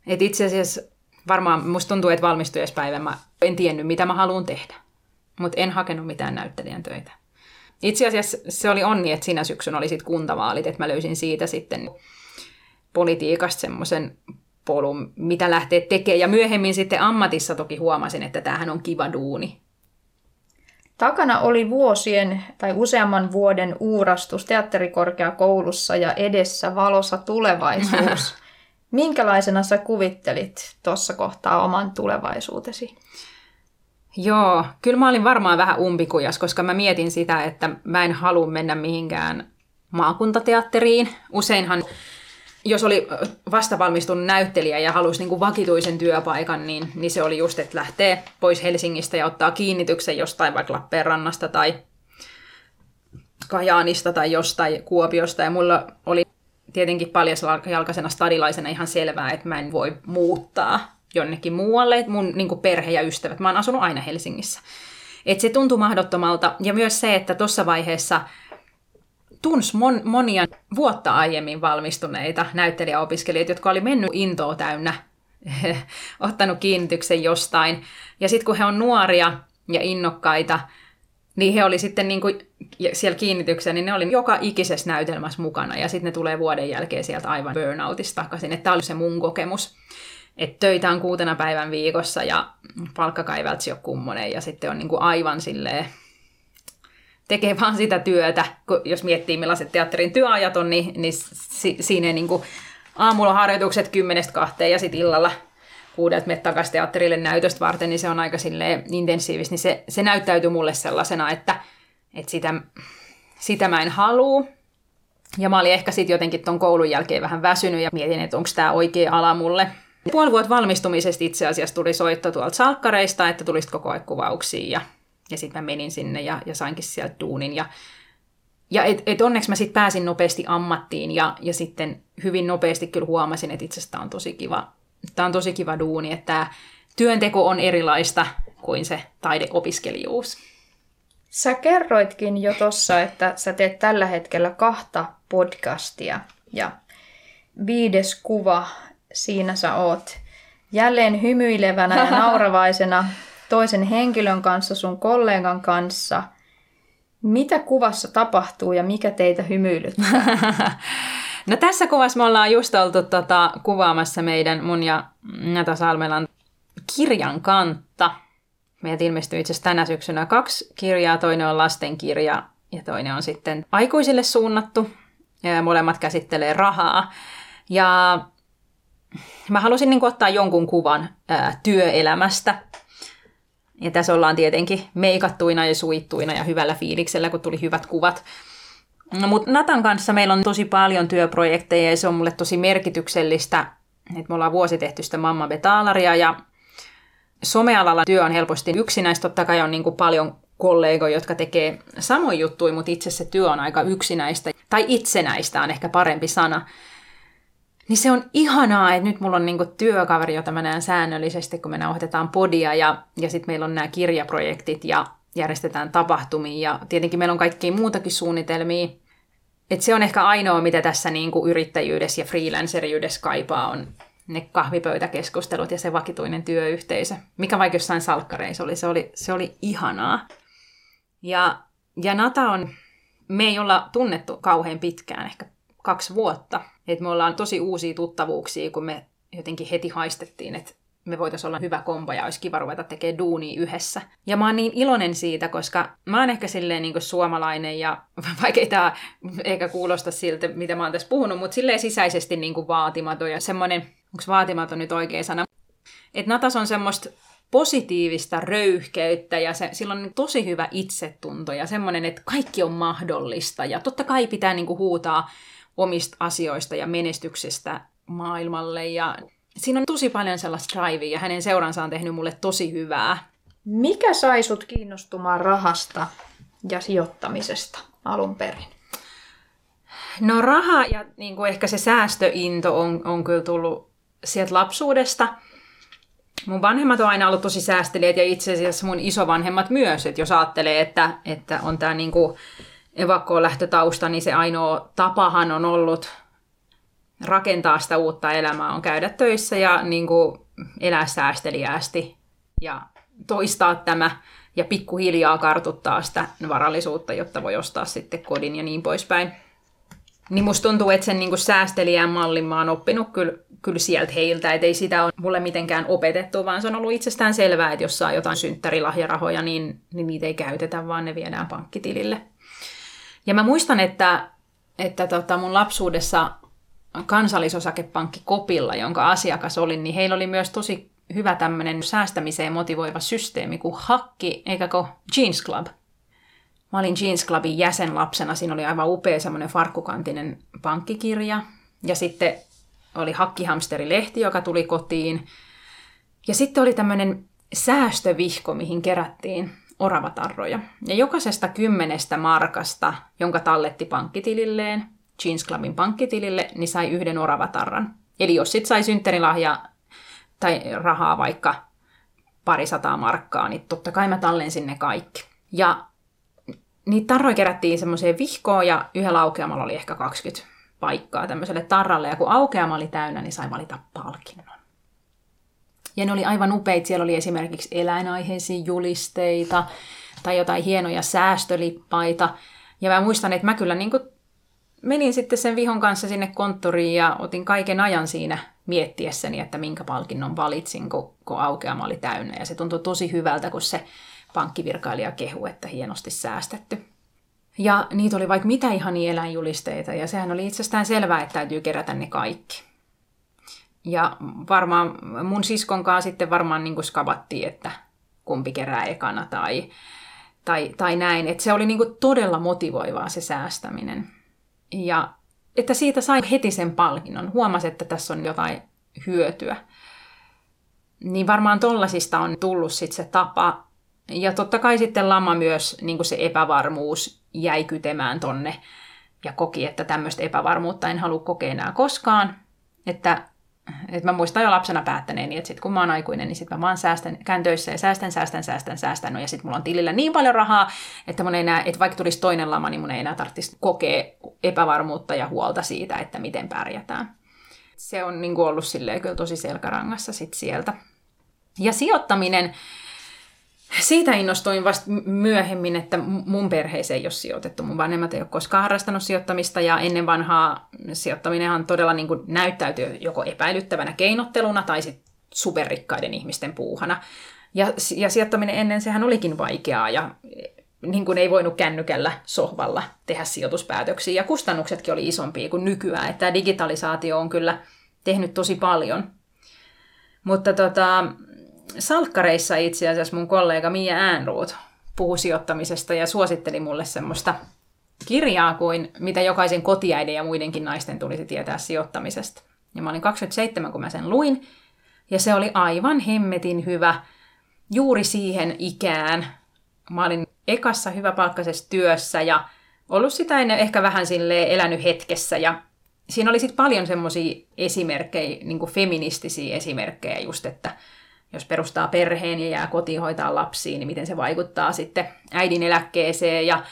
Et itse asiassa varmaan musta tuntuu, että valmistujaispäivän mä en tiennyt, mitä mä haluan tehdä. Mutta en hakenut mitään näyttelijän töitä. Itse asiassa se oli onni, että sinä syksyn oli sitten kuntavaalit, että mä löysin siitä sitten politiikasta semmoisen polun, mitä lähtee tekemään. Ja myöhemmin sitten ammatissa toki huomasin, että tämähän on kiva duuni. Takana oli vuosien tai useamman vuoden uurastus teatterikorkeakoulussa ja edessä valossa tulevaisuus. Minkälaisena sä kuvittelit tuossa kohtaa oman tulevaisuutesi? Joo, kyllä mä olin varmaan vähän umpikujas, koska mä mietin sitä, että mä en halua mennä mihinkään maakuntateatteriin. Useinhan, jos oli vastavalmistunut näyttelijä ja halusi niin kuin vakituisen työpaikan, niin, niin se oli just, että lähtee pois Helsingistä ja ottaa kiinnityksen jostain vaikka Lappeenrannasta tai Kajaanista tai jostain Kuopiosta. Ja mulla oli tietenkin paljasjalkaisena stadilaisena ihan selvää, että mä en voi muuttaa jonnekin muualle, että mun niin perhe ja ystävät, mä oon asunut aina Helsingissä. Et se tuntui mahdottomalta. Ja myös se, että tuossa vaiheessa tunsi mon, monia vuotta aiemmin valmistuneita näyttelijäopiskelijoita, jotka oli mennyt intoa täynnä, ottanut kiinnityksen jostain. Ja sitten kun he on nuoria ja innokkaita, niin he oli sitten niin kuin siellä kiinnityksessä, niin ne oli joka ikisessä näytelmässä mukana. Ja sitten ne tulee vuoden jälkeen sieltä aivan burnoutista takaisin. Että tämä oli se mun kokemus että töitä on kuutena päivän viikossa ja palkka ei ole kummonen ja sitten on niin kuin aivan silleen, tekee vaan sitä työtä, kun jos miettii millaiset teatterin työajat on, niin, niin si, siinä niin kuin aamulla harjoitukset kymmenestä kahteen ja sitten illalla kuudelta menet takaisin teatterille näytöstä varten, niin se on aika silleen intensiivistä, niin se, se näyttäytyy mulle sellaisena, että, että sitä, sitä mä en halua. Ja mä olin ehkä sitten jotenkin ton koulun jälkeen vähän väsynyt ja mietin, että onko tämä oikea ala mulle. Puoli vuotta valmistumisesta itse asiassa tuli soitto tuolta salkkareista, että tulisit koko ajan kuvauksia ja, ja sitten mä menin sinne ja, ja sainkin sieltä duunin. Ja, ja et, et onneksi mä sitten pääsin nopeasti ammattiin ja, ja sitten hyvin nopeasti kyllä huomasin, että itse asiassa on tosi kiva, tämä on tosi kiva duuni, että työnteko on erilaista kuin se taideopiskelijuus. Sä kerroitkin jo tuossa, että sä teet tällä hetkellä kahta podcastia ja viides kuva siinä sä oot jälleen hymyilevänä ja nauravaisena toisen henkilön kanssa, sun kollegan kanssa. Mitä kuvassa tapahtuu ja mikä teitä hymyilyttää? No tässä kuvassa me ollaan just oltu tota, kuvaamassa meidän mun ja Nata Salmelan kirjan kantta. Meiltä ilmestyy itse asiassa tänä syksynä kaksi kirjaa. Toinen on lastenkirja ja toinen on sitten aikuisille suunnattu. Ja molemmat käsittelee rahaa. Ja mä halusin niin ottaa jonkun kuvan ää, työelämästä. Ja tässä ollaan tietenkin meikattuina ja suittuina ja hyvällä fiiliksellä, kun tuli hyvät kuvat. No, mutta Natan kanssa meillä on tosi paljon työprojekteja ja se on mulle tosi merkityksellistä. Et me ollaan vuosi tehty sitä Mamma Betaalaria ja somealalla työ on helposti yksinäistä. Totta kai on niin kuin paljon kollegoja, jotka tekee samoin juttuja, mutta itse se työ on aika yksinäistä. Tai itsenäistä on ehkä parempi sana. Niin se on ihanaa, että nyt mulla on niinku työkaveri, jota mä näen säännöllisesti, kun me nauhoitetaan podia ja, ja sitten meillä on nämä kirjaprojektit ja järjestetään tapahtumia ja tietenkin meillä on kaikkia muutakin suunnitelmia. Et se on ehkä ainoa, mitä tässä niinku yrittäjyydessä ja freelanceriydessä kaipaa, on ne kahvipöytäkeskustelut ja se vakituinen työyhteisö. Mikä vaikka jossain salkkareissa oli, se oli, se oli ihanaa. Ja, ja Nata on, me ei olla tunnettu kauhean pitkään, ehkä kaksi vuotta. Et me ollaan tosi uusia tuttavuuksia, kun me jotenkin heti haistettiin, että me voitaisiin olla hyvä kombo ja olisi kiva ruveta tekemään duunia yhdessä. Ja mä oon niin iloinen siitä, koska mä oon ehkä silleen niin suomalainen ja vaikka tämä eikä kuulosta siltä, mitä mä oon tässä puhunut, mutta silleen sisäisesti niin kuin vaatimaton ja semmoinen, onko vaatimaton nyt oikea sana, että Natas on semmoista positiivista röyhkeyttä ja se, sillä on tosi hyvä itsetunto ja semmoinen, että kaikki on mahdollista ja totta kai pitää niin kuin huutaa omista asioista ja menestyksestä maailmalle. Ja siinä on tosi paljon sellaista drivea ja hänen seuransa on tehnyt mulle tosi hyvää. Mikä sai sut kiinnostumaan rahasta ja sijoittamisesta alun perin? No raha ja niin kuin ehkä se säästöinto on, on kyllä tullut sieltä lapsuudesta. Mun vanhemmat on aina ollut tosi säästelijät ja itse asiassa mun isovanhemmat myös, että jos ajattelee, että, että on tämä niin kuin evakkoon lähtötausta, niin se ainoa tapahan on ollut rakentaa sitä uutta elämää, on käydä töissä ja niin kuin elää säästeliäästi ja toistaa tämä ja pikkuhiljaa kartuttaa sitä varallisuutta, jotta voi ostaa sitten kodin ja niin poispäin. Niin musta tuntuu, että sen niin kuin säästelijän mallin mä oon oppinut kyllä, kyllä sieltä heiltä, että ei sitä ole mulle mitenkään opetettu, vaan se on ollut itsestään selvää, että jos saa jotain synttärilahjarahoja, niin, niin niitä ei käytetä, vaan ne viedään pankkitilille. Ja mä muistan, että, että tota mun lapsuudessa kansallisosakepankki Kopilla, jonka asiakas olin, niin heillä oli myös tosi hyvä tämmöinen säästämiseen motivoiva systeemi kuin Hakki, eikä Jeans Club. Mä olin Jeans Clubin jäsen lapsena, siinä oli aivan upea semmoinen farkkukantinen pankkikirja. Ja sitten oli Hakkihamsteri-lehti, joka tuli kotiin. Ja sitten oli tämmöinen säästövihko, mihin kerättiin oravatarroja. Ja jokaisesta kymmenestä markasta, jonka talletti pankkitililleen, Jeans Clubin pankkitilille, niin sai yhden oravatarran. Eli jos sit sai synttärilahja tai rahaa vaikka pari sataa markkaa, niin totta kai mä tallensin ne kaikki. Ja niitä tarroja kerättiin semmoiseen vihkoon ja yhdellä aukeamalla oli ehkä 20 paikkaa tämmöiselle tarralle. Ja kun aukeama oli täynnä, niin sai valita palkinnon. Ja ne oli aivan upeita. Siellä oli esimerkiksi eläinaiheisia julisteita tai jotain hienoja säästölippaita. Ja mä muistan, että mä kyllä niin menin sitten sen vihon kanssa sinne konttoriin ja otin kaiken ajan siinä miettiessäni, että minkä palkinnon valitsin, kun, kun aukeama oli täynnä. Ja se tuntui tosi hyvältä, kun se pankkivirkailija kehu, että hienosti säästetty. Ja niitä oli vaikka mitä ihania eläinjulisteita, ja sehän oli itsestään selvää, että täytyy kerätä ne kaikki. Ja varmaan mun siskon kanssa sitten varmaan niin skavattiin, että kumpi kerää ekana tai, tai, tai näin. Että se oli niin todella motivoivaa se säästäminen. Ja että siitä sai heti sen palkinnon. Huomasi, että tässä on jotain hyötyä. Niin varmaan tollasista on tullut sitten se tapa. Ja totta kai sitten lama myös niin se epävarmuus jäi kytemään tonne ja koki, että tämmöistä epävarmuutta en halua kokea enää koskaan. Että et mä muistan jo lapsena päättäneeni, että sit kun mä oon aikuinen, niin sit mä vaan säästän, käyn töissä ja säästän, säästän, säästän, säästän. No ja sit mulla on tilillä niin paljon rahaa, että mun ei enää, että vaikka tulisi toinen lama, niin mun ei enää tarvitsisi kokea epävarmuutta ja huolta siitä, että miten pärjätään. Se on niin ollut silleen kyllä tosi selkärangassa sit sieltä. Ja sijoittaminen, siitä innostuin vasta myöhemmin, että mun perheeseen ei ole sijoitettu. Mun vanhemmat ei ole koskaan harrastanut sijoittamista ja ennen vanhaa sijoittaminenhan todella niin kuin näyttäytyy joko epäilyttävänä keinotteluna tai sitten superrikkaiden ihmisten puuhana. Ja, ja sijoittaminen ennen sehän olikin vaikeaa ja niin kuin ei voinut kännykällä sohvalla tehdä sijoituspäätöksiä ja kustannuksetkin oli isompia kuin nykyään. Että digitalisaatio on kyllä tehnyt tosi paljon. Mutta tota, salkkareissa itse asiassa mun kollega Mia Äänruut puhui sijoittamisesta ja suositteli mulle semmoista kirjaa kuin mitä jokaisen kotiäiden ja muidenkin naisten tulisi tietää sijoittamisesta. Ja mä olin 27, kun mä sen luin, ja se oli aivan hemmetin hyvä juuri siihen ikään. Mä olin ekassa hyväpalkkaisessa työssä ja ollut sitä ennen ehkä vähän sille elänyt hetkessä ja siinä oli sitten paljon semmoisia esimerkkejä, niin feministisiä esimerkkejä just, että jos perustaa perheen ja jää kotiin hoitaa lapsiin, niin miten se vaikuttaa sitten äidin eläkkeeseen ja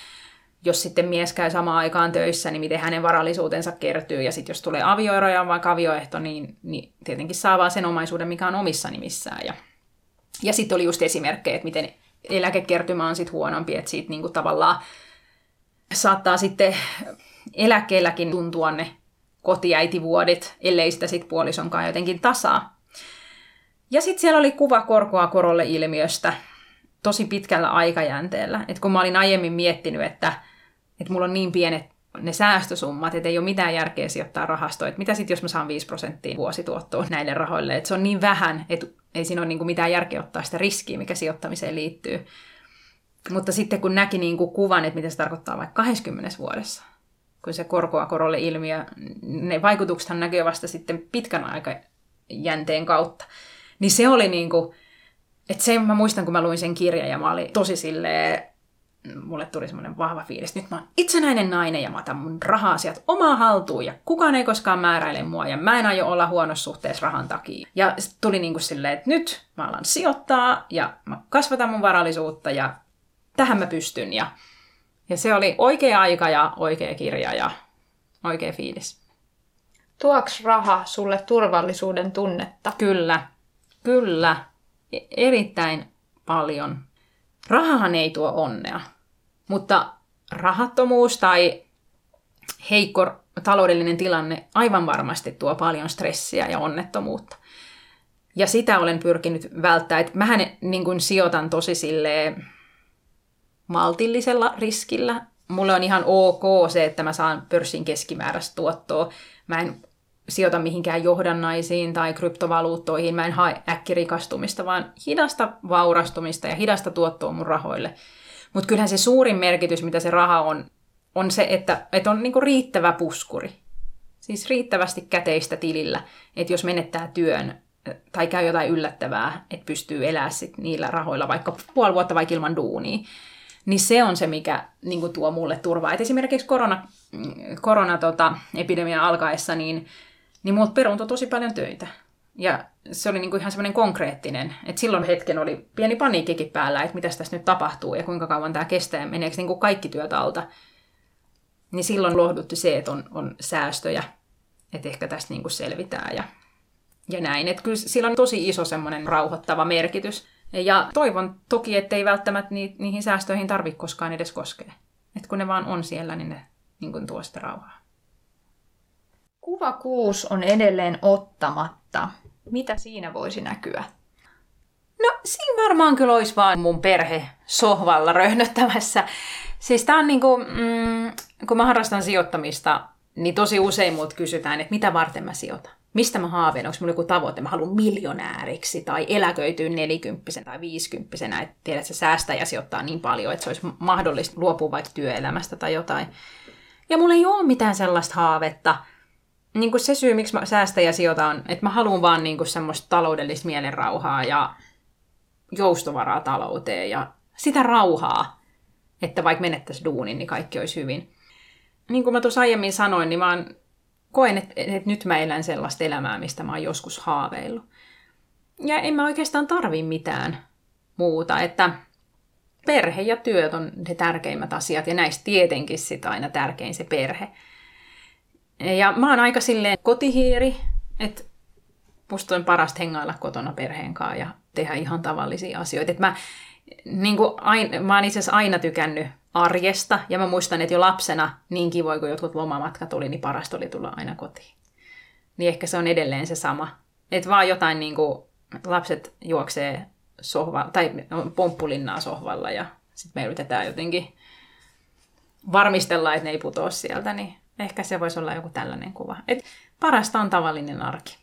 jos sitten mies käy samaan aikaan töissä, niin miten hänen varallisuutensa kertyy. Ja sitten jos tulee avioero ja on vaikka avioehto, niin, niin tietenkin saa vaan sen omaisuuden, mikä on omissa nimissään. Ja, ja sitten oli just esimerkkejä, että miten eläkekertymä on sitten huonompi, että siitä niinku tavallaan saattaa sitten eläkkeelläkin tuntua ne kotiäitivuodet, ellei sitä sitten puolisonkaan jotenkin tasaa. Ja sitten siellä oli kuva korkoa korolle ilmiöstä tosi pitkällä aikajänteellä. Et kun mä olin aiemmin miettinyt, että, että mulla on niin pienet ne säästösummat, että ei ole mitään järkeä sijoittaa rahastoon. Mitä sitten, jos mä saan 5 prosenttia vuosituottoa näille rahoille? Että se on niin vähän, että ei siinä ole niin kuin mitään järkeä ottaa sitä riskiä, mikä sijoittamiseen liittyy. Mutta sitten kun näki niin kuin kuvan, että mitä se tarkoittaa vaikka 20 vuodessa, kun se korkoa korolle ilmiö, ne vaikutuksethan näkyy vasta sitten pitkän aikajänteen kautta. Niin se oli niin kuin, että sen mä muistan, kun mä luin sen kirjan ja mä olin tosi silleen, mulle tuli semmoinen vahva fiilis, nyt mä oon itsenäinen nainen ja mä otan mun raha-asiat omaa haltuun ja kukaan ei koskaan määräile mua ja mä en aio olla huonossa suhteessa rahan takia. Ja tuli niin kuin silleen, että nyt mä alan sijoittaa ja mä kasvatan mun varallisuutta ja tähän mä pystyn. Ja, ja se oli oikea aika ja oikea kirja ja oikea fiilis. Tuoks raha sulle turvallisuuden tunnetta? Kyllä, Kyllä, e- erittäin paljon. Rahahan ei tuo onnea, mutta rahattomuus tai heikko taloudellinen tilanne aivan varmasti tuo paljon stressiä ja onnettomuutta. Ja sitä olen pyrkinyt välttämään. Että mähän niin kuin sijoitan tosi silleen maltillisella riskillä. Mulle on ihan ok se, että mä saan pörssin keskimääräistä tuottoa. Mä en sijoita mihinkään johdannaisiin tai kryptovaluuttoihin. Mä en hae äkkirikastumista, vaan hidasta vaurastumista ja hidasta tuottoa mun rahoille. Mutta kyllähän se suurin merkitys, mitä se raha on, on se, että, että on niinku riittävä puskuri. Siis riittävästi käteistä tilillä, että jos menettää työn tai käy jotain yllättävää, että pystyy elämään sit niillä rahoilla vaikka puoli vuotta vaikka ilman duunia, niin se on se, mikä niin tuo mulle turvaa. Et esimerkiksi korona, korona tota, epidemian alkaessa, niin, niin multa peruuntui tosi paljon töitä. Ja se oli niin kuin ihan semmoinen konkreettinen, että silloin hetken oli pieni paniikkikin päällä, että mitä tässä nyt tapahtuu ja kuinka kauan tämä kestää ja meneekö niin kuin kaikki työt alta. Niin silloin lohdutti se, että on, on säästöjä, että ehkä tästä niin kuin selvitään ja, ja näin. Että kyllä sillä on tosi iso semmoinen rauhoittava merkitys. Ja toivon toki, ettei välttämättä ni, niihin säästöihin tarvitse koskaan edes koskea. Että kun ne vaan on siellä, niin ne niin tuo sitä rauhaa. Kuva 6 on edelleen ottamatta. Mitä siinä voisi näkyä? No siinä varmaan kyllä olisi vaan mun perhe sohvalla röhnöttämässä. Siis tää on niinku, mm, kun mä harrastan sijoittamista, niin tosi usein muut kysytään, että mitä varten mä sijoitan. Mistä mä haaveen, onko mulla joku tavoite, mä haluan miljonääriksi tai eläköityä nelikymppisen tai viisikymppisenä, että tiedät, että se säästää ja sijoittaa niin paljon, että se olisi mahdollista luopua vaikka työelämästä tai jotain. Ja mulla ei ole mitään sellaista haavetta, niin kuin se syy, miksi mä säästän ja sijoitan, että mä haluan vaan niin kuin semmoista taloudellista mielenrauhaa ja joustovaraa talouteen ja sitä rauhaa, että vaikka menettäisiin duunin, niin kaikki olisi hyvin. Niin kuin mä tuossa aiemmin sanoin, niin mä oon, koen, että, että nyt mä elän sellaista elämää, mistä mä oon joskus haaveillut. Ja en mä oikeastaan tarvi mitään muuta, että perhe ja työt on ne tärkeimmät asiat, ja näistä tietenkin sitä aina tärkein se perhe. Ja mä oon aika silleen kotihiiri, että musta on parasta hengailla kotona perheen kanssa ja tehdä ihan tavallisia asioita. Et mä, niin aina, mä oon itse asiassa aina tykännyt arjesta, ja mä muistan, että jo lapsena, niin kivoin kuin jotkut lomamatkat oli, niin parasta oli tulla aina kotiin. Niin ehkä se on edelleen se sama. Että vaan jotain niin kuin, lapset juoksee sohva, tai pomppulinnaa sohvalla, ja sitten me yritetään jotenkin varmistella, että ne ei putoa sieltä, niin ehkä se voisi olla joku tällainen kuva. Et parasta on tavallinen arki.